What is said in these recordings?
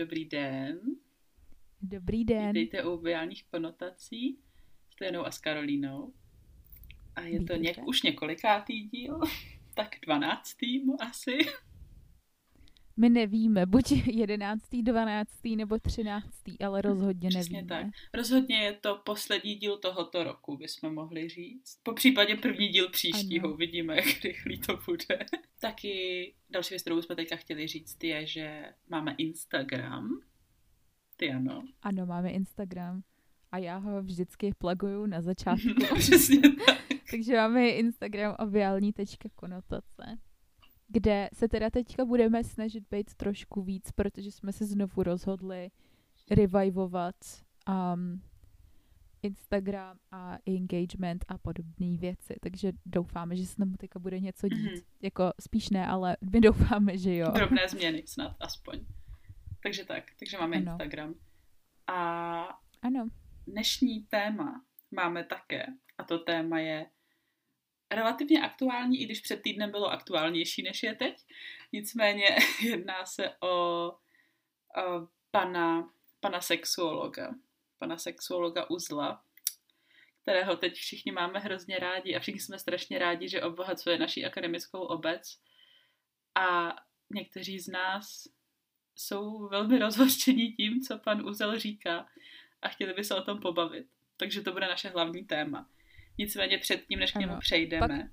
dobrý den. Dobrý den. Vítejte u biálních konotací s Tenou a s Karolínou. A je to něk, už několikátý díl, tak dvanáctý mu asi. My nevíme, buď jedenáctý, dvanáctý nebo třináctý, ale rozhodně Přesně nevíme. tak. Rozhodně je to poslední díl tohoto roku, bychom mohli říct. Po případě první díl příštího, Ano. vidíme, jak rychlý to bude. Taky další věc, kterou jsme teďka chtěli říct, je, že máme Instagram. Ty ano. Ano, máme Instagram a já ho vždycky plaguju na začátku. Přesně tak. Takže máme Instagram obiální.konotace, kde se teda teďka budeme snažit být trošku víc, protože jsme se znovu rozhodli revivovat um, Instagram a engagement a podobné věci. Takže doufáme, že se nám teďka bude něco dít. Mhm. Jako spíš ne, ale my doufáme, že jo. Drobné změny snad aspoň. Takže tak, takže máme Ano. Instagram. A Ano. dnešní téma máme také. A to téma je relativně aktuální, i když před týdnem bylo aktuálnější, než je teď. Nicméně jedná se o, o pana, pana sexuologa. Pana sexuologa Uzla, kterého teď všichni máme hrozně rádi a všichni jsme strašně rádi, že obohacuje naší akademickou obec. A někteří z nás jsou velmi rozhořčení tím, co pan Uzel říká a chtěli by se o tom pobavit. Takže to bude naše hlavní téma. Nicméně předtím, než k němu Ano. přejdeme,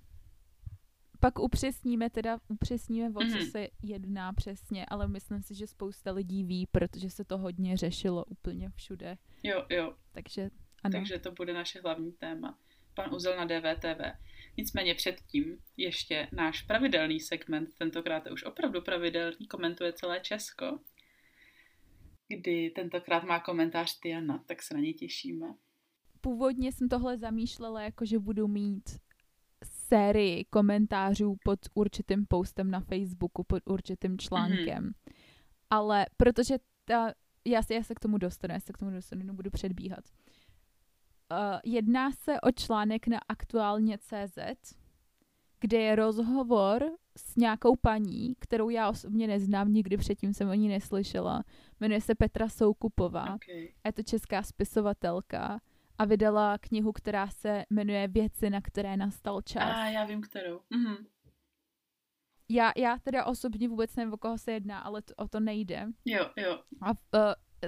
Pak upřesníme teda, upřesníme, o co Mhm. se jedná přesně, ale myslím si, že spousta lidí ví, protože se to hodně řešilo úplně všude. jo, jo, Takže ano. takže to bude naše hlavní téma. Pan Uzel na DVTV. Nicméně předtím ještě náš pravidelný segment, tentokrát je už opravdu pravidelný, komentuje celé Česko, kdy tentokrát má komentář Tiana, tak se na něj těšíme. Původně jsem tohle zamýšlela, jako že budu mít sérii komentářů pod určitým postem na Facebooku, pod určitým článkem. Mhm. Ale protože ta, já, se, já se k tomu dostanu, já se k tomu dostanu, nebudu předbíhat. Uh, jedná se o článek na aktuálně CZ, kde je rozhovor s nějakou paní, kterou já osobně neznám, nikdy předtím jsem o ní neslyšela. Jmenuje se Petra Soukupová. Okay. Je to česká spisovatelka a vydala knihu, která se jmenuje Věci, na které nastal čas. A já vím, kterou. Mhm. Já, já teda osobně vůbec nevím, o koho se jedná, ale to, o to nejde. Jo, jo. A uh,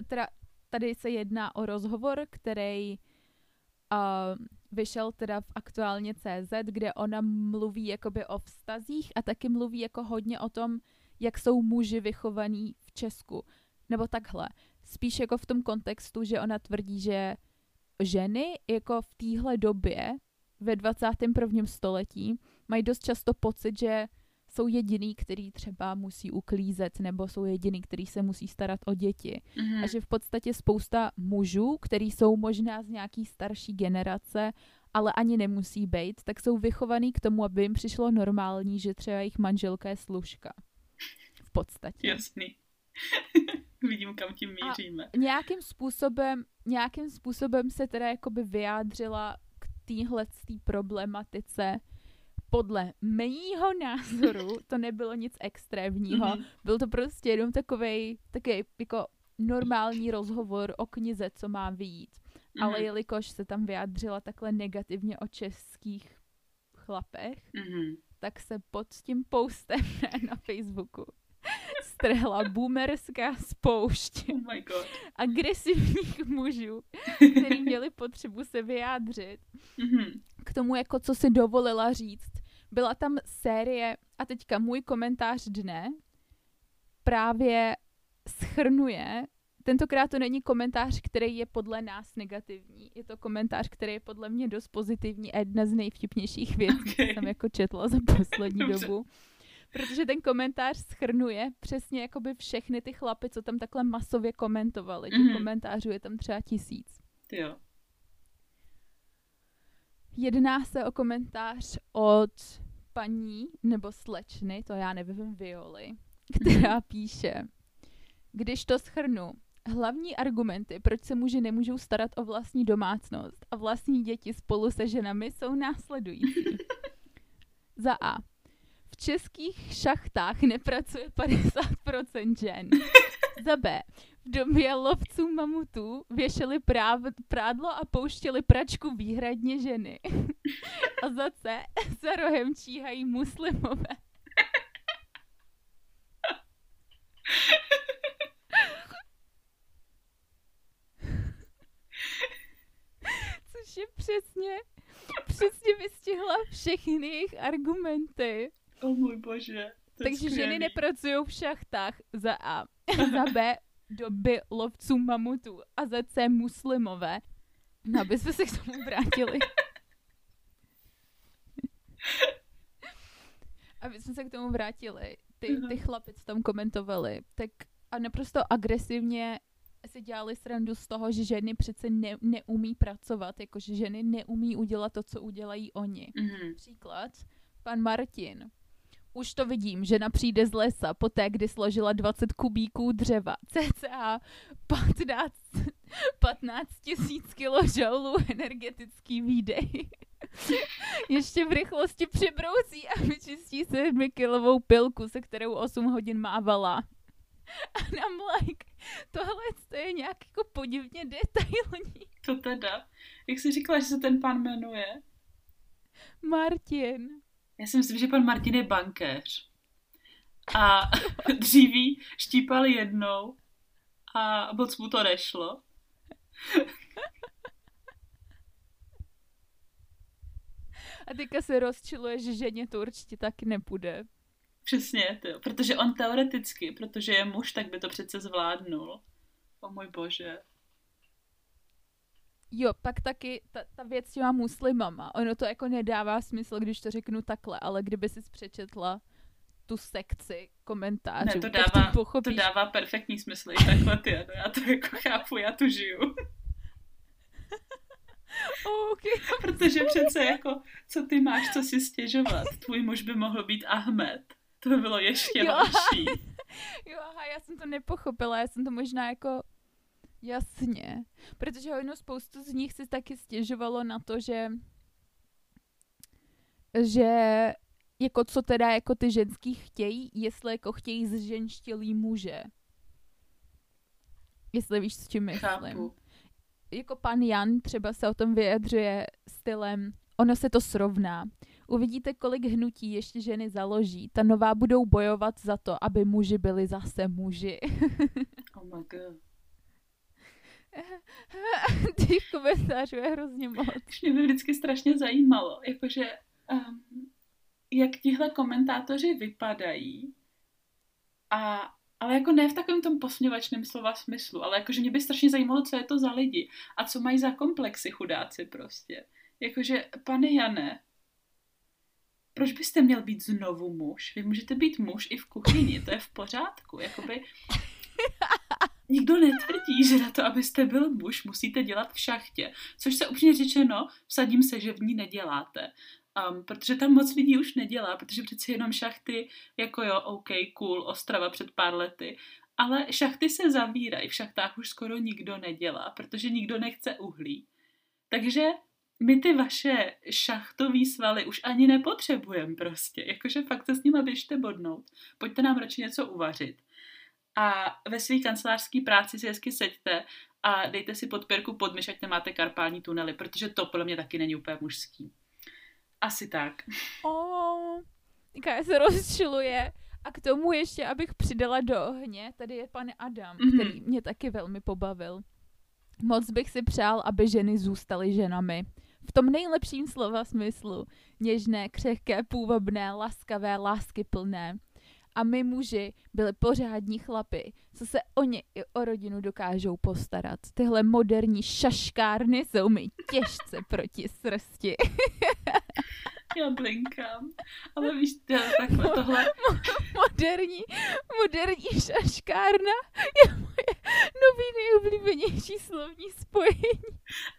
teda tady se jedná o rozhovor, který uh, vyšel teda v aktuálně CZ, kde ona mluví jakoby o vztazích a taky mluví jako hodně o tom, jak jsou muži vychovaní v Česku. Nebo takhle. Spíš jako v tom kontextu, že ona tvrdí, že ženy jako v téhle době ve 21. století mají dost často pocit, že jsou jediný, který třeba musí uklízet, nebo jsou jediný, který se musí starat o děti. Mhm. A že v podstatě spousta mužů, který jsou možná z nějaký starší generace, ale ani nemusí být, tak jsou vychovaný k tomu, aby jim přišlo normální, že třeba jejich manželka je služka. V podstatě. Jasný. Vidím, kam tím míříme. Nějakým způsobem, nějakým způsobem se teda jakoby vyjádřila k téhle problematice. Podle mýho názoru to nebylo nic extrémního. Mhm. Byl to prostě jenom takovej, takový jako normální rozhovor o knize, co má vyjít. Ale Mhm. jelikož se tam vyjádřila takhle negativně o českých chlapech, Mhm. tak se pod tím postem na Facebooku strhla boomerská spoušť Oh my god. agresivních mužů, který měli potřebu se vyjádřit Mhm. k tomu, jako co si dovolila říct. Byla tam série, a teďka můj komentář dne právě schrnuje, tentokrát to není komentář, který je podle nás negativní, je to komentář, který je podle mě dost pozitivní a jedna z nejvtipnějších věcí, Ok. co jsem jako četla za poslední Dobře. dobu. Protože ten komentář schrnuje přesně jakoby všechny ty chlapy, co tam takhle masově komentovali. Těch Mhm. komentářů je tam třeba tisíc. Jo. Jedná se o komentář od paní nebo slečny, to já nevím, Violy, která píše, když to schrnu, hlavní argumenty, proč se muži nemůžou starat o vlastní domácnost a vlastní děti spolu se ženami, jsou následující. Za A. V českých šachtách nepracuje 50% žen. Za B. V době lovců mamutů věšeli práv, prádlo a pouštěli pračku výhradně ženy. A za C. Za rohem číhají muslimové. Což je přesně, přesně vystihla všechny jejich argumenty. Oh můj bože. Takže ženy nepracují v šachtách za A. za B doby lovců mamutů a za C muslimové. No, aby jsme se k tomu vrátili. aby jsme se k tomu vrátili. Ty, ty chlapi, co tam komentovali, tak a naprosto agresivně si dělali srandu z toho, že ženy přece ne, neumí pracovat, jakože ženy neumí udělat to, co udělají oni. Mm-hmm. Příklad, pan Martin. Už to vidím, žena přijde z lesa poté, kdy složila 20 kubíků dřeva, cca 15, 15 tisíc kilojoulů energetický výdej. Ještě v rychlosti přibrousí a vyčistí 7 kilovou pilku, se kterou 8 hodin mávala. A I'm like, tohle je nějak jako podivně detailní. To teda. Jak jsi říkala, že se ten pan jmenuje? Martin. Já si myslím, že pan Martin je bankéř. A dříví štípal jednou a moc mu to nešlo. A teďka se rozčiluje, že ženě to určitě taky nepůjde. Přesně, to, protože on teoreticky, protože je muž, tak by to přece zvládnul. O můj bože. Jo, pak taky ta, ta věc s těma muslimama. Ono to jako nedává smysl, když to řeknu takhle, ale kdyby si přečetla tu sekci komentářů, ne, to dává, tak to pochopíš. To dává perfektní smysl takhle ty, já to jako chápu, já tu žiju. okay. Protože přece jako, co ty máš, co si stěžovat? Tvůj muž by mohl být Ahmed. To by bylo ještě jo, horší. Jo, aha, já jsem to nepochopila, já jsem to možná jako Jasně, protože ono spoustu z nich si taky stěžovalo na to, že že jako co teda jako ty ženský chtějí, jestli jako chtějí zženštělý muže. Jestli víš, s čím myslím. Chápu. Jako pan Jan třeba se o tom vyjadřuje stylem, ono se to srovná. Uvidíte, kolik hnutí ještě ženy založí. Ta nová budou bojovat za to, aby muži byli zase muži. oh my god. Těch komentářů je hrozně moc. Mě by vždycky strašně zajímalo, jakože um, jak tihle komentátoři vypadají a ale jako ne v takovém tom posměvačném slova smyslu, ale jakože mě by strašně zajímalo, co je to za lidi a co mají za komplexy chudáci prostě. Jakože, pane Jane, proč byste měl být znovu muž? Vy můžete být muž i v kuchyni, to je v pořádku. Jakoby, nikdo netvrdí, že na to, abyste byl muž, musíte dělat v šachtě. Což se upřímně řečeno, vsadím se, že v ní neděláte. Um, protože tam moc lidí už nedělá, protože přeci jenom šachty, jako jo, OK, cool, Ostrava před pár lety, ale šachty se zavírají, v šachtách už skoro nikdo nedělá, protože nikdo nechce uhlí. Takže my ty vaše šachtové svaly už ani nepotřebujeme prostě. Jakože fakt se s nima běžte bodnout. Pojďte nám radši něco uvařit a ve své kancelářské práci si hezky seďte a dejte si podpěrku pod myš, ať nemáte karpální tunely, protože to podle mě taky není úplně mužský. Asi tak. Oh, já se rozčiluje. A k tomu ještě, abych přidala do ohně, tady je pan Adam, mm-hmm. který mě taky velmi pobavil. Moc bych si přál, aby ženy zůstaly ženami. V tom nejlepším slova smyslu. Něžné, křehké, půvabné, laskavé, láskyplné a my muži byli pořádní chlapy, co se o ně i o rodinu dokážou postarat. Tyhle moderní šaškárny jsou mi těžce proti srsti. Já blinkám. Ale víš, takhle tohle... Moderní, moderní šaškárna je moje nový nejoblíbenější slovní spojení.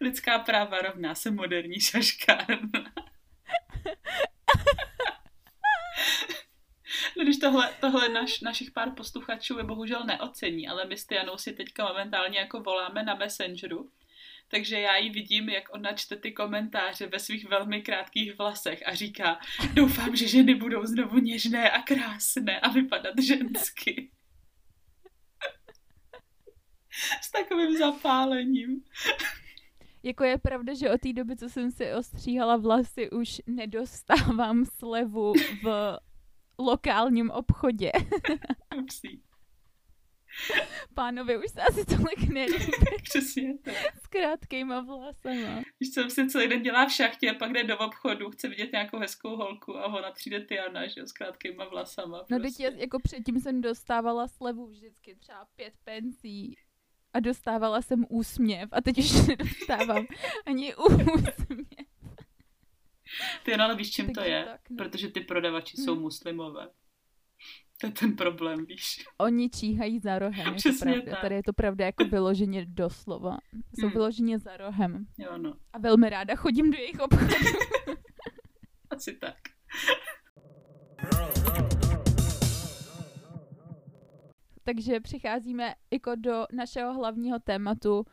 Lidská práva rovná se moderní šaškárna. No, když tohle, tohle naš, našich pár posluchačů je bohužel neocení, ale my s Tianou si teďka momentálně jako voláme na Messengeru, takže já ji vidím, jak ona čte ty komentáře ve svých velmi krátkých vlasech a říká, doufám, že ženy budou znovu něžné a krásné a vypadat žensky. S takovým zapálením. Jako je pravda, že od té doby, co jsem si ostříhala vlasy, už nedostávám slevu v lokálním obchodě. Upsí. Pánovi už se asi tolik nelíbí Přesně tak. s krátkýma vlasama. Víš co, si celý den dělá v šachtě a pak jde do obchodu, chce vidět nějakou hezkou holku a ona přijde Tiana, že jo, s krátkýma vlasama. No prostě. teď jako předtím jsem dostávala slevu vždycky třeba pět pencí a dostávala jsem úsměv a teď už nedostávám ani úsměv. Ty no, ale víš, čím to Takže je? tak, no. Protože ty prodavači jsou Hmm. muslimové. To je ten problém, víš. Oni číhají za rohem, je to Přesně pravda. tak. Tady je to pravda jako vyloženě doslova. Jsou Hmm. vyloženě za rohem. Jo, no, A velmi ráda chodím do jejich obchodu. asi tak. Takže přicházíme jako do našeho hlavního tématu,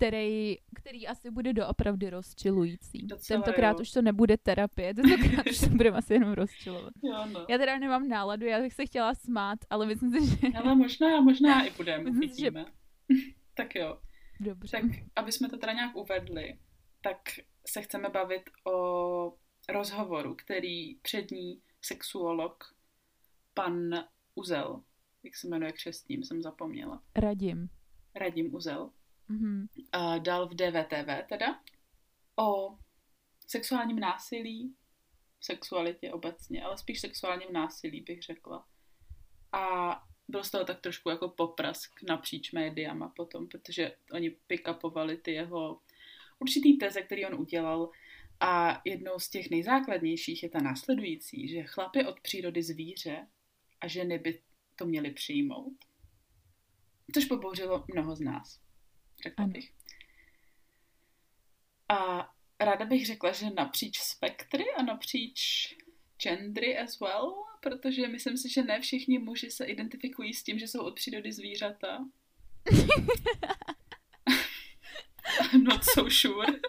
který, který asi bude doopravdy rozčilující. Docela Tentokrát jo. už to nebude terapie, tentokrát už to budeme asi jenom rozčilovat. Jo, no. Já teda nemám náladu, já bych se chtěla smát, ale myslím si, že... Ale možná, možná i budeme, si, že- tak jo. Dobře. Tak, aby jsme to teda nějak uvedli, tak se chceme bavit o rozhovoru, který přední sexuolog pan Uzel, jak se jmenuje křestním, jsem zapomněla, Radím. Radim Uzel, Mhm. a dal v DVTV teda o sexuálním násilí, sexualitě obecně, ale spíš sexuálním násilí bych řekla. A byl z toho tak trošku jako poprask napříč médiama potom, protože oni pick-upovali ty jeho určitý teze, který on udělal a jednou z těch nejzákladnějších je ta následující, že chlap je od přírody zvíře a ženy by to měly přijmout. Což pobouřilo mnoho z nás, řekla Ano. bych. A ráda bych řekla, že napříč spektry a napříč gendry as well, protože myslím si, že ne všichni muži se identifikují s tím, že jsou od přírody zvířata. I'm not so sure.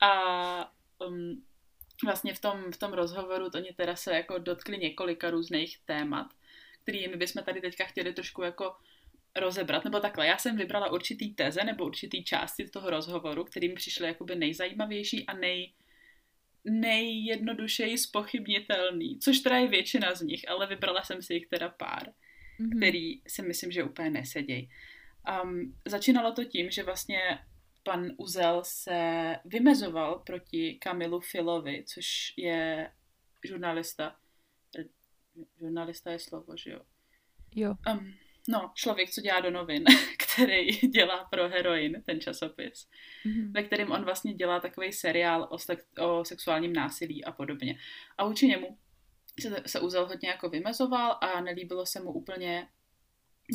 A um, vlastně v tom, v tom rozhovoru to oni teda se jako dotkli několika různých témat, kterými bychom tady teďka chtěli trošku jako rozebrat, nebo takhle, já jsem vybrala určitý teze nebo určitý části toho rozhovoru, který mi přišly jakoby nejzajímavější a nej, nejjednodušeji spochybnitelný, což teda je většina z nich, ale vybrala jsem si jich teda pár, Mhm. který si myslím, že úplně nesedějí. Um, začínalo to tím, že vlastně pan Uzel se vymezoval proti Kamilu Filovi, což je žurnalista. Žurnalista je slovo, že jo? Jo. Um, no, člověk, co dělá do novin, který dělá pro Heroin, ten časopis, Mhm. ve kterém on vlastně dělá takový seriál o, sek- o sexuálním násilí a podobně. A vůči němu se, se Uzel hodně jako vymezoval a nelíbilo se mu úplně,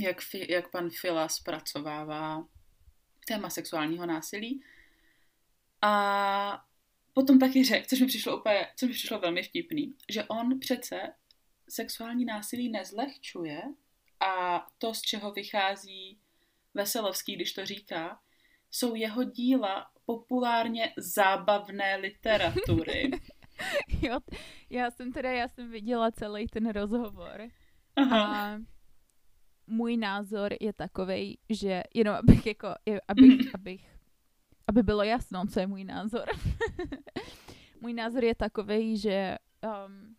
jak, fi, jak pan Fila zpracovává téma sexuálního násilí. A potom taky řekl, což mi přišlo úplně, což mi přišlo velmi vtipný, že on přece sexuální násilí nezlehčuje a to, z čeho vychází Veselovský, když to říká, jsou jeho díla populárně zábavné literatury. Jo, já jsem teda, já jsem viděla celý ten rozhovor Aha. a můj názor je takovej, že jenom abych jako, abych, abych, aby bylo jasno, co je můj názor. můj názor je takovej, že um,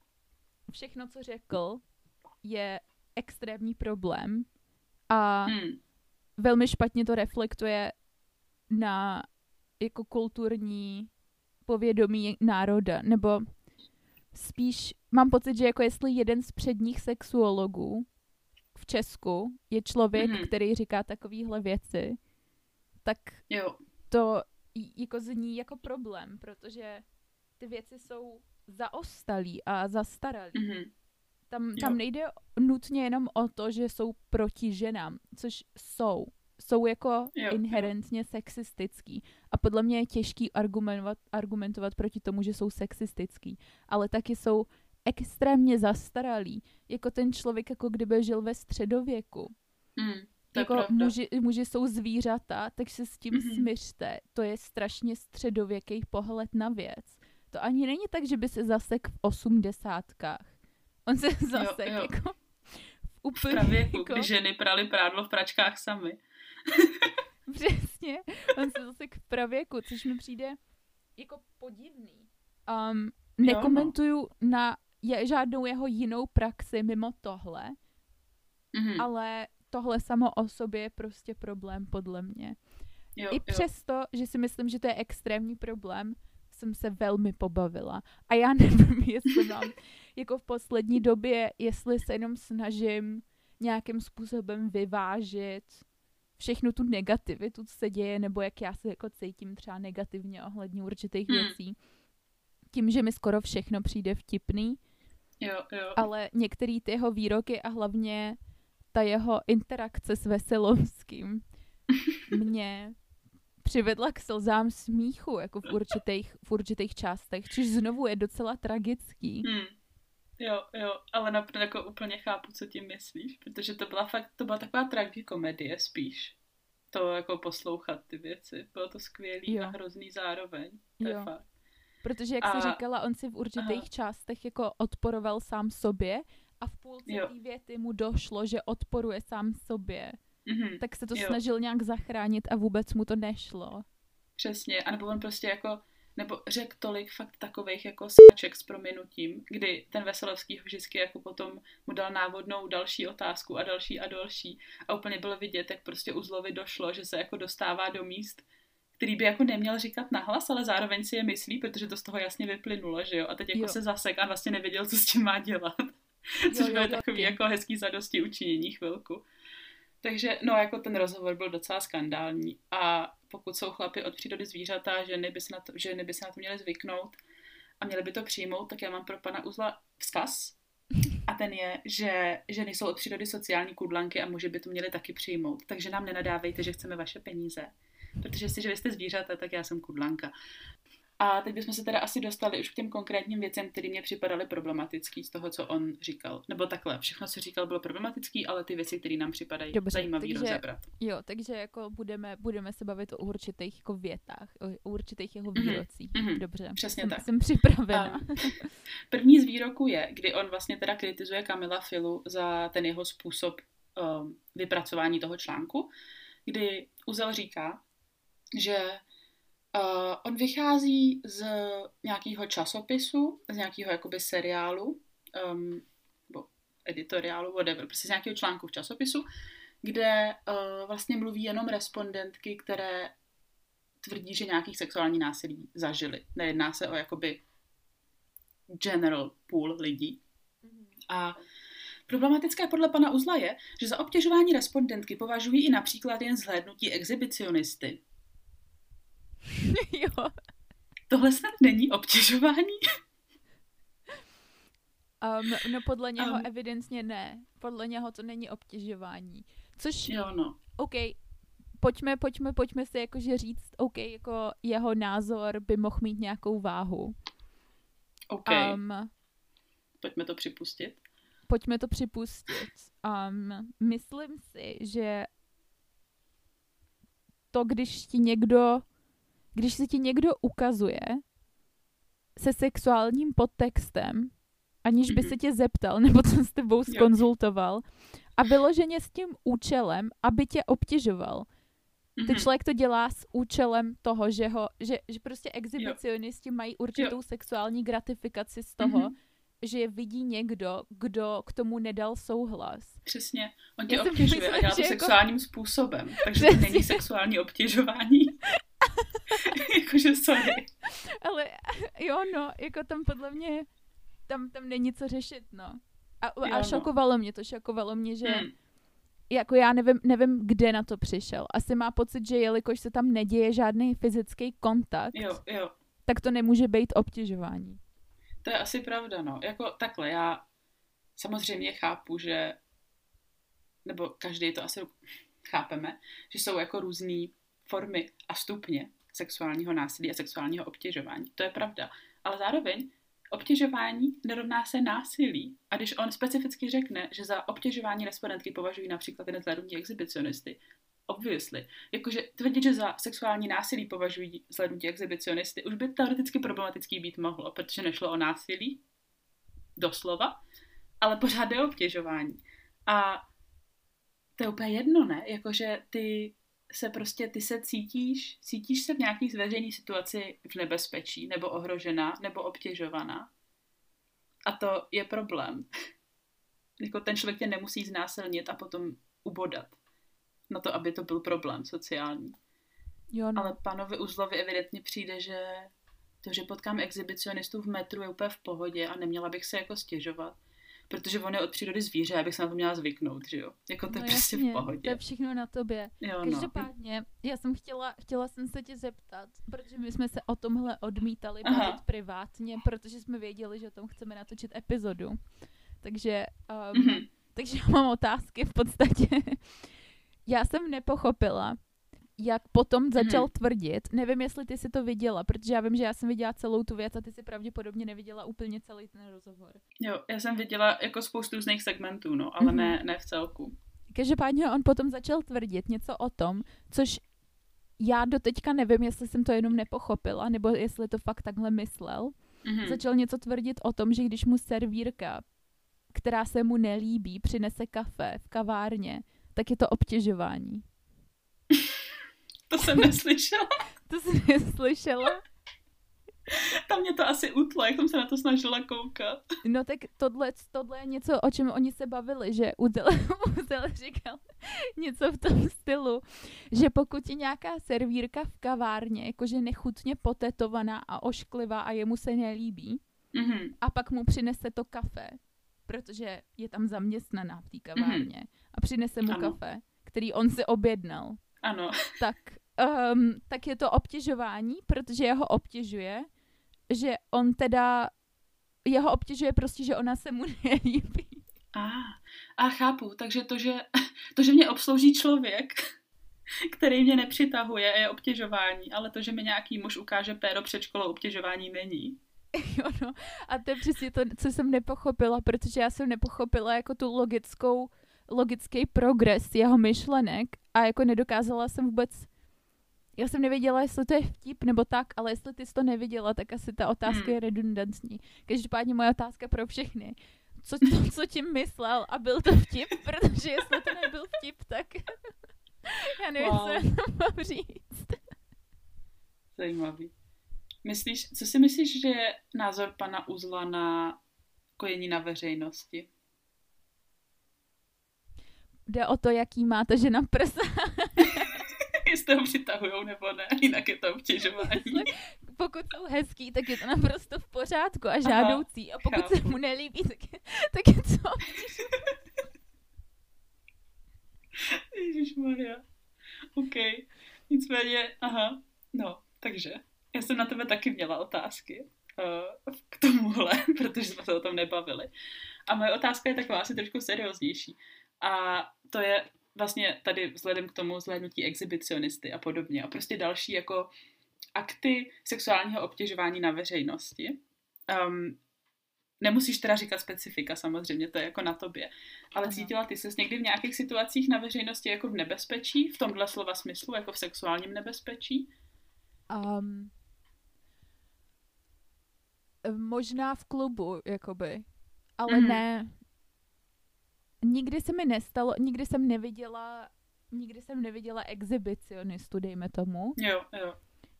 všechno, co řekl, je extrémní problém a Hmm. velmi špatně to reflektuje na jako kulturní povědomí národa, nebo spíš mám pocit, že jako jestli jeden z předních sexuologů v Česku je člověk, Mhm. který říká takovéhle věci, tak Jo. to jako zní jako problém, protože ty věci jsou zaostalí a zastaralí. Mhm. Tam, Jo. tam nejde nutně jenom o to, že jsou proti ženám, což jsou. Jsou jako Jo, jo. inherentně sexistický. A podle mě je těžký argumentovat, argumentovat proti tomu, že jsou sexistický. Ale taky jsou extrémně zastaralí. Jako ten člověk, jako kdyby žil ve středověku. Je jako muži, muži jsou zvířata, tak se s tím Mhm. smířte. To je strašně středověký pohled na věc. To ani není tak, že by se zasek v osmdesátkách. On se zasek jo. jako v úplně... V pravěku, jako... kdy ženy prali prádlo v pračkách sami. Přesně, on se zase k pravěku, což mi přijde jako podivný. Um, nekomentuju jo, no. na je, žádnou jeho jinou praxi mimo tohle, mm-hmm. ale tohle samo o sobě je prostě problém podle mě. Jo, I přesto, jo. že si myslím, že to je extrémní problém, jsem se velmi pobavila. A já nevím, jestli mám jako v poslední době, jestli se jenom snažím nějakým způsobem vyvážit všechnu tu negativitu, co se děje, nebo jak já se jako cítím třeba negativně ohledně určitých hmm. věcí. Tím, že mi skoro všechno přijde vtipný. Jo, jo. Ale některé ty jeho výroky a hlavně ta jeho interakce s Veselovským mě přivedla k slzám smíchu, jako v určitých, v určitých částech, což znovu je docela tragický. Hmm. Jo, jo, ale naprosto jako úplně chápu, co tím myslíš, protože to byla fakt, to byla taková tragikomedie spíš. To jako poslouchat ty věci. Bylo to skvělý jo. a hrozný zároveň. To jo. je fakt. Protože, jak a... jsi říkala, on si v určitých Aha. částech jako odporoval sám sobě a v půlce té věty mu došlo, že odporuje sám sobě. Mm-hmm. Tak se to jo. snažil nějak zachránit a vůbec mu to nešlo. Přesně, a nebo on prostě jako, nebo řekl tolik fakt takových jako sáček s prominutím, kdy ten Veselovský vždycky jako potom mu dal návodnou další otázku a další a další a úplně bylo vidět, jak prostě Uzlovi došlo, že se jako dostává do míst, který by jako neměl říkat nahlas, ale zároveň si je myslí, protože to z toho jasně vyplynulo, že jo, a teď jako jo. se zasek a vlastně nevěděl, co s tím má dělat. Což bylo takový jako hezký zadosti učinění chvilku. Takže no, jako ten rozhovor byl docela skandální a pokud jsou chlapy od přírody zvířata, ženy by se na to, ženy by se na to měly zvyknout a měly by to přijmout, tak já mám pro pana Uzla vzkaz a ten je, že ženy jsou od přírody sociální kudlanky a muži by to měli taky přijmout. Takže nám nenadávejte, že chceme vaše peníze. Protože si, že vy jste zvířata, tak já jsem kudlanka. A teď bychom se teda asi dostali už k těm konkrétním věcem, které mě připadaly problematický z toho, co on říkal. Nebo takhle, všechno, co říkal, bylo problematický, ale ty věci, které nám připadají Dobře, zajímavý takže, rozebrat. Jo, takže jako budeme, budeme se bavit o určitých jako větách, o určitých jeho mhm, výrocích. Mm-hmm, Dobře, přesně jsem, tak. Jsem připravena. Um, první z výroků je, kdy on vlastně teda kritizuje Kamila Filu za ten jeho způsob um, vypracování toho článku, kdy Uzel říká, že Uh, on vychází z nějakého časopisu, z nějakého jakoby seriálu, um, nebo editoriálu, whatever, prostě z nějakého článku v časopisu, kde uh, vlastně mluví jenom respondentky, které tvrdí, že nějaký sexuální násilí zažili. Nejedná se o jakoby general pool lidí. A problematické podle pana Uzla je, že za obtěžování respondentky považují i například jen zhlédnutí exhibicionisty, jo. Tohle snad není obtěžování? Um, no podle něho um, evidentně ne. Podle něho to není obtěžování. Což, jo, no. OK, pojďme, pojďme, pojďme si jakože říct, OK, jako jeho názor by mohl mít nějakou váhu. OK. Um, pojďme to připustit. Pojďme to připustit. Um, myslím si, že to, když ti někdo když se ti někdo ukazuje se sexuálním podtextem, aniž by mhm. se tě zeptal nebo co s tebou skonzultoval, a vyloženě s tím účelem, aby tě obtěžoval. Ten mhm. člověk to dělá s účelem toho, že, ho, že, že prostě exhibicionisti mají určitou sexuální gratifikaci z toho, mm-hmm že je vidí někdo, kdo k tomu nedal souhlas. Přesně. On tě obtěžuje a dělá to jako... sexuálním způsobem. Takže Přesně. to není sexuální obtěžování. Jakože sorry. Ale jo, no, jako tam podle mě, tam, tam není co řešit, no. A, jo, a no. šokovalo no. mě to, šokovalo mě, že hmm. jako já nevím, nevím, kde na to přišel. Asi má pocit, že jelikož se tam neděje žádný fyzický kontakt, jo, jo. tak to nemůže být obtěžování. To je asi pravda, no. Jako takhle, já samozřejmě chápu, že nebo každý to asi chápeme, že jsou jako různé formy a stupně sexuálního násilí a sexuálního obtěžování. To je pravda. Ale zároveň obtěžování nerovná se násilí. A když on specificky řekne, že za obtěžování respondentky považují například zhlédnutí exhibicionisty, obviously. Jakože tvrdit, že za sexuální násilí považují zhlédnutí exhibicionisty, už by teoreticky problematický být mohlo, protože nešlo o násilí, doslova, ale pořád je obtěžování. A to je úplně jedno, ne? Jakože ty se prostě, ty se cítíš, cítíš se v nějaký veřejné situaci v nebezpečí, nebo ohrožená, nebo obtěžovaná. A to je problém. jako ten člověk tě nemusí znásilnit a potom ubodat. Na to, aby to byl problém sociální. Jo, no. Ale panovi Uzlovi evidentně přijde, že to, že potkám exhibicionistů v metru je úplně v pohodě a neměla bych se jako stěžovat. Protože on je od přírody zvíře, abych se na to měla zvyknout, že jo? Jako to je no prostě jasně, v pohodě. To je všechno na tobě. Jo, no. Každopádně, já jsem chtěla, chtěla jsem se tě zeptat, protože my jsme se o tomhle odmítali bavit privátně, protože jsme věděli, že o tom chceme natočit epizodu. Takže, um, Mhm. takže já mám otázky v podstatě. Já jsem nepochopila, jak potom začal Mhm. tvrdit, nevím, jestli ty si to viděla, protože já vím, že já jsem viděla celou tu věc a ty si pravděpodobně neviděla úplně celý ten rozhovor. Jo, já jsem viděla jako spoustu různých segmentů, no, ale Mhm. ne, ne v celku. Každopádně on potom začal tvrdit něco o tom, což já doteďka nevím, jestli jsem to jenom nepochopila, nebo jestli to fakt takhle myslel. Mhm. Začal něco tvrdit o tom, že když mu servírka, která se mu nelíbí, přinese kafe v kavárně, tak je to obtěžování. To jsem neslyšela. To jsi neslyšela? Tam mě to asi utlo, jak jsem se na to snažila koukat. No tak tohle, tohle je něco, o čem oni se bavili, že Udel, Udel říkal něco v tom stylu, že pokud je nějaká servírka v kavárně, jakože nechutně potetovaná a ošklivá a jemu se nelíbí, Mhm. a pak mu přinese to kafe, protože je tam zaměstnaná v té kavárně a přinese mu Ano. kafe, který on si objednal, Ano. tak, um, tak je to obtěžování, protože jeho obtěžuje, že on teda, jeho obtěžuje prostě, že ona se mu nelíbí. A, a chápu, takže to, že, to, že mě obslouží člověk, který mě nepřitahuje, je obtěžování, ale to, že mi nějaký muž ukáže péro před školou, obtěžování není. Jo, no. A to je přesně to, co jsem nepochopila, protože já jsem nepochopila jako tu logickou, logický progres jeho myšlenek a jako nedokázala jsem vůbec já jsem nevěděla, jestli to je vtip nebo tak, ale jestli ty jsi to neviděla, tak asi ta otázka Hmm. je redundantní. Každopádně moje otázka pro všechny. Co, to, co tím myslel a byl to vtip? Protože jestli to nebyl vtip, tak já nevím, Wow. co já tam mám říct. Zajímavý. Myslíš, co si myslíš, že je názor pana Uzla na kojení na veřejnosti? Jde o to, jaký má ta žena prsa. Jestli ho přitahujou nebo ne, jinak je to obtěžování. pokud jsou hezký, tak je to naprosto v pořádku a žádoucí. A pokud se chápu. mu nelíbí, tak je, tak je co? Ježíš Maria. OK. Nicméně, aha, no, takže. Já jsem na tebe taky měla otázky uh, k tomuhle, protože jsme se o tom nebavili. A moje otázka je taková asi trošku serióznější. A to je vlastně tady vzhledem k tomu zhlédnutí exhibicionisty a podobně. A prostě další jako akty sexuálního obtěžování na veřejnosti. Um, nemusíš teda říkat specifika, samozřejmě, to je jako na tobě. Ale Ano. cítila ty ses někdy v nějakých situacích na veřejnosti jako v nebezpečí, v tomhle slova smyslu, jako v sexuálním nebezpečí? Um, možná v klubu, jakoby. Ale Mhm. ne. Nikdy se mi nestalo, nikdy jsem neviděla, nikdy jsem neviděla exhibicionistu, dejme tomu. Jo, jo.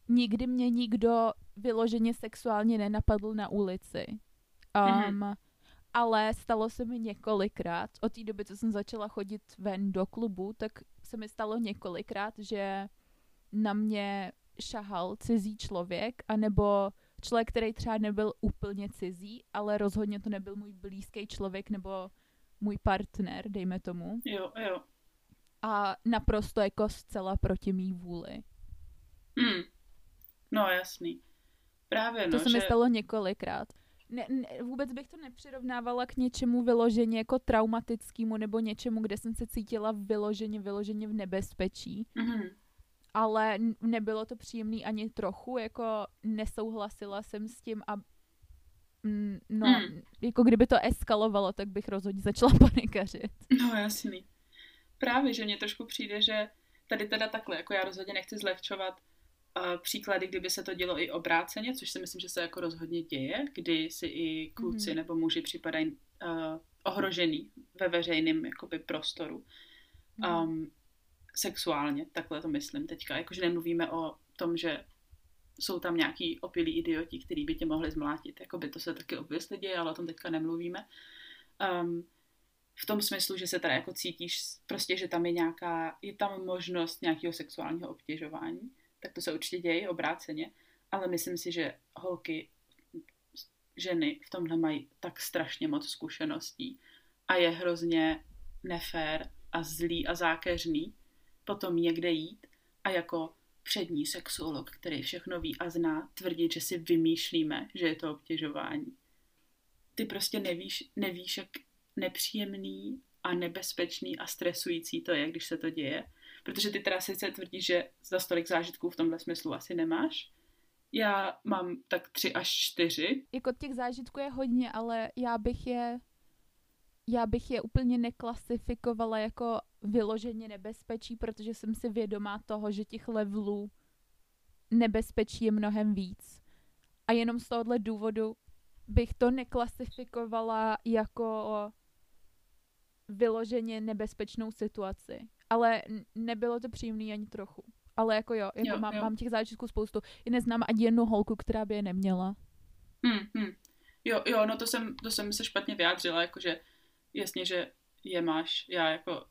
Nikdy mě nikdo vyloženě sexuálně nenapadl na ulici. Um, Mhm. Ale stalo se mi několikrát, od té doby, co jsem začala chodit ven do klubu, tak se mi stalo několikrát, že na mě šahal cizí člověk, anebo člověk, který třeba nebyl úplně cizí, ale rozhodně to nebyl můj blízký člověk nebo můj partner, dejme tomu. Jo, jo. A naprosto jako zcela proti mý vůli. Hmm. No, jasný. Právě, To no, se mi že... stalo několikrát. Ne, ne, vůbec bych to nepřirovnávala k něčemu vyloženě jako traumatickému nebo něčemu, kde jsem se cítila vyloženě, vyloženě v nebezpečí. Mhm. Ale nebylo to příjemný ani trochu, jako nesouhlasila jsem s tím a mm, no, Hmm. jako kdyby to eskalovalo, tak bych rozhodně začala panikařit. No, jasný. Právě, že mně trošku přijde, že tady teda takhle, jako já rozhodně nechci zlehčovat uh, příklady, kdyby se to dělo i obráceně, což si myslím, že se jako rozhodně děje, kdy si i kluci Mhm. nebo muži připadají uh, ohrožený ve veřejném jakoby prostoru. Um, sexuálně, takhle to myslím teďka. Jakože nemluvíme o tom, že jsou tam nějaký opilí idioti, který by tě mohli zmlátit. Jakoby to se taky obvykle děje, ale o tom teďka nemluvíme. Um, v tom smyslu, že se teda jako cítíš prostě, že tam je nějaká, je tam možnost nějakého sexuálního obtěžování, tak to se určitě děje obráceně, ale myslím si, že holky, ženy v tomhle mají tak strašně moc zkušeností a je hrozně nefér a zlý a zákeřný potom někde jít a jako přední sexuolog, který všechno ví a zná, tvrdit, že si vymýšlíme, že je to obtěžování. Ty prostě nevíš, nevíš, jak nepříjemný a nebezpečný a stresující to je, když se to děje. Protože ty teda sice tvrdíš, že za stolik zážitků v tomhle smyslu asi nemáš. Já mám tak tři až čtyři. Jako těch zážitků je hodně, ale já bych je já bych je úplně neklasifikovala jako vyloženě nebezpečí, protože jsem si vědomá toho, že těch levelů nebezpečí je mnohem víc. A jenom z tohohle důvodu bych to neklasifikovala jako vyloženě nebezpečnou situaci. Ale nebylo to příjemný ani trochu. Ale jako jo, jako jo, mám, jo. mám těch zážitků spoustu. I neznám ani jednu holku, která by je neměla. Hmm, hmm. Jo, jo, no to jsem, to jsem se špatně vyjádřila, jakože jasně, že je máš, já jako,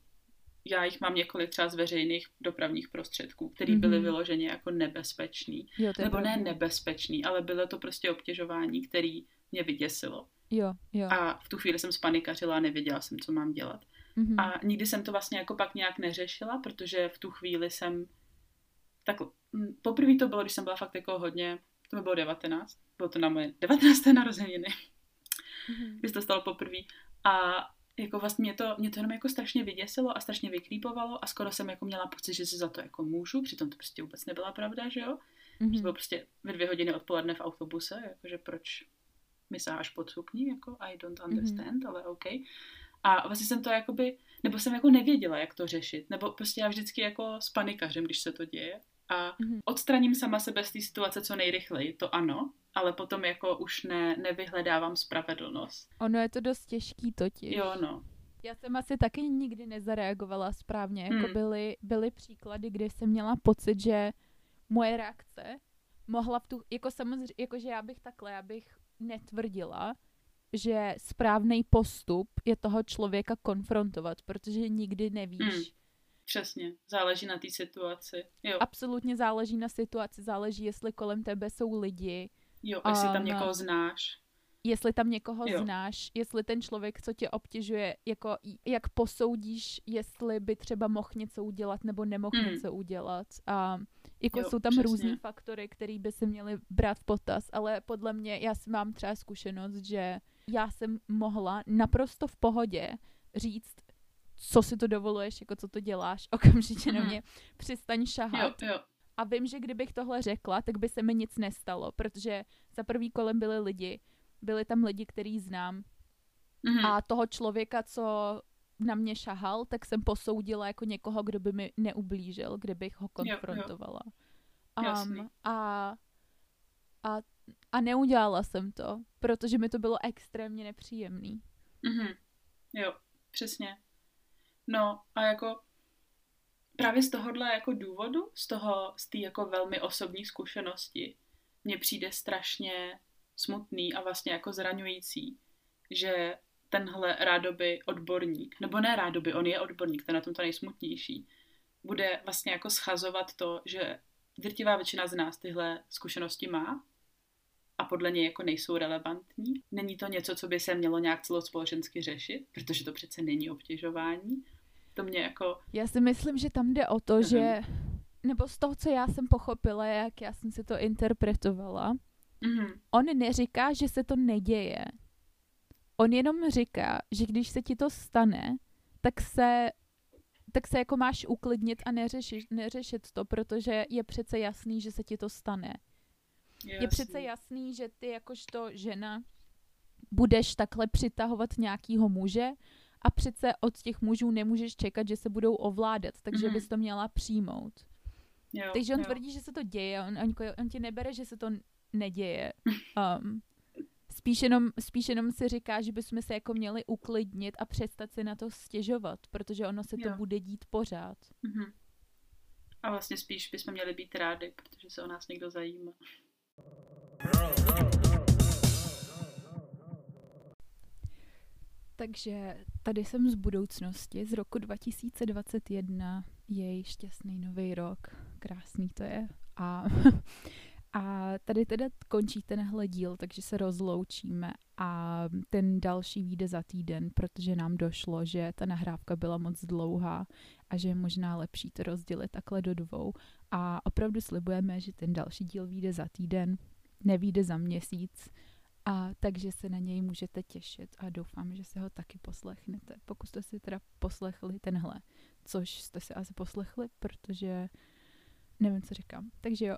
já jich mám několik třeba z veřejných dopravních prostředků, které mm-hmm. byly vyloženě jako nebezpečný. Jo, Nebo pravda. ne nebezpečný, ale bylo to prostě obtěžování, který mě vyděsilo. Jo, jo. A v tu chvíli jsem spanikařila a nevěděla jsem, co mám dělat. Mm-hmm. A nikdy jsem to vlastně jako pak nějak neřešila, protože v tu chvíli jsem tak hm, poprvé to bylo, když jsem byla fakt jako hodně, to mi bylo 19, bylo to na moje 19. narozeniny, mm-hmm. když to stalo poprvé. A jako vlastně mě to, mě to jenom jako strašně vyděsilo a strašně vyklípovalo a skoro jsem jako měla pocit, že si za to jako můžu, přitom to prostě vůbec nebyla pravda, že jo? Mm-hmm. To bylo prostě ve dvě hodiny odpoledne v autobuse, jakože proč mi sáháš pod sukní, jako I don't mhm. understand, mm-hmm. ale OK. A vlastně jsem to jakoby, nebo jsem jako nevěděla, jak to řešit, nebo prostě já vždycky jako spanikařím, když se to děje a mm-hmm. odstraním sama sebe z té situace co nejrychleji, to ano, ale potom jako už ne, nevyhledávám spravedlnost. Ono je to dost těžký totiž. Jo, no. Já jsem asi taky nikdy nezareagovala správně. Jako hmm. byly, byly příklady, kdy jsem měla pocit, že moje reakce mohla v tu, jako samozřejmě, jakože já bych takhle, já bych netvrdila, že správný postup je toho člověka konfrontovat, protože nikdy nevíš. Hmm. Přesně, záleží na té situaci. Jo. Absolutně záleží na situaci, záleží, jestli kolem tebe jsou lidi. Jo, jestli um, tam někoho znáš. Jestli tam někoho jo. znáš, jestli ten člověk, co tě obtěžuje, jako jak posoudíš, jestli by třeba mohl něco udělat nebo nemohl hmm. něco udělat. A jako jo, jsou tam různé faktory, které by se měly brát v potaz, ale podle mě, já si mám třeba zkušenost, že já jsem mohla naprosto v pohodě říct, co si to dovoluješ, jako co to děláš, okamžitě na mhm. mě přistaň šahat. Jo, jo. A vím, že kdybych tohle řekla, tak by se mi nic nestalo, protože za prvý kolem byli lidi, byli tam lidi, který znám. Mm. A toho člověka, co na mě šahal, tak jsem posoudila jako někoho, kdo by mi neublížil, kdybych ho konfrontovala. Jo, jo. Um, a, a, a neudělala jsem to, protože mi to bylo extrémně nepříjemný. Mm-hmm. Jo, přesně. No a jako právě z tohohle jako důvodu, z toho, z té jako velmi osobní zkušenosti, mně přijde strašně smutný a vlastně jako zraňující, že tenhle rádoby odborník, nebo ne rádoby, on je odborník, ten na tom to nejsmutnější, bude vlastně jako schazovat to, že drtivá většina z nás tyhle zkušenosti má a podle něj jako nejsou relevantní. Není to něco, co by se mělo nějak celospolečensky řešit, protože to přece není obtěžování. To mě jako... Já si myslím, že tam jde o to, uh-huh. že nebo z toho, co já jsem pochopila, jak já jsem si to interpretovala, uh-huh. on neříká, že se to neděje. On jenom říká, že když se ti to stane, tak se tak se jako máš uklidnit a neřešit, neřešit to, protože je přece jasný, že se ti to stane. Jasný. Je přece jasný, že ty jakožto žena budeš takhle přitahovat nějakýho muže a přece od těch mužů nemůžeš čekat, že se budou ovládat, takže mm-hmm. bys to měla přijmout. Jo, takže on jo. tvrdí, že se to děje, on, on, on ti nebere, že se to neděje. Um, spíš jenom, spíš jenom si říká, že bychom se jako měli uklidnit a přestat si na to stěžovat, protože ono se to Jo. bude dít pořád. Mhm. A vlastně spíš bychom měli být rádi, protože se o nás někdo zajímá. Takže tady jsem z budoucnosti, z roku 2021, jej šťastný nový rok, krásný to je. A, a tady teda končí tenhle díl, takže se rozloučíme a ten další vyjde za týden, protože nám došlo, že ta nahrávka byla moc dlouhá a že je možná lepší to rozdělit takhle do dvou. A opravdu slibujeme, že ten další díl vyjde za týden, nevíde za měsíc, a takže se na něj můžete těšit a doufám, že se ho taky poslechnete. Pokud jste si teda poslechli tenhle, což jste si asi poslechli, protože nevím, co říkám. Takže jo.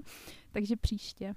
takže příště.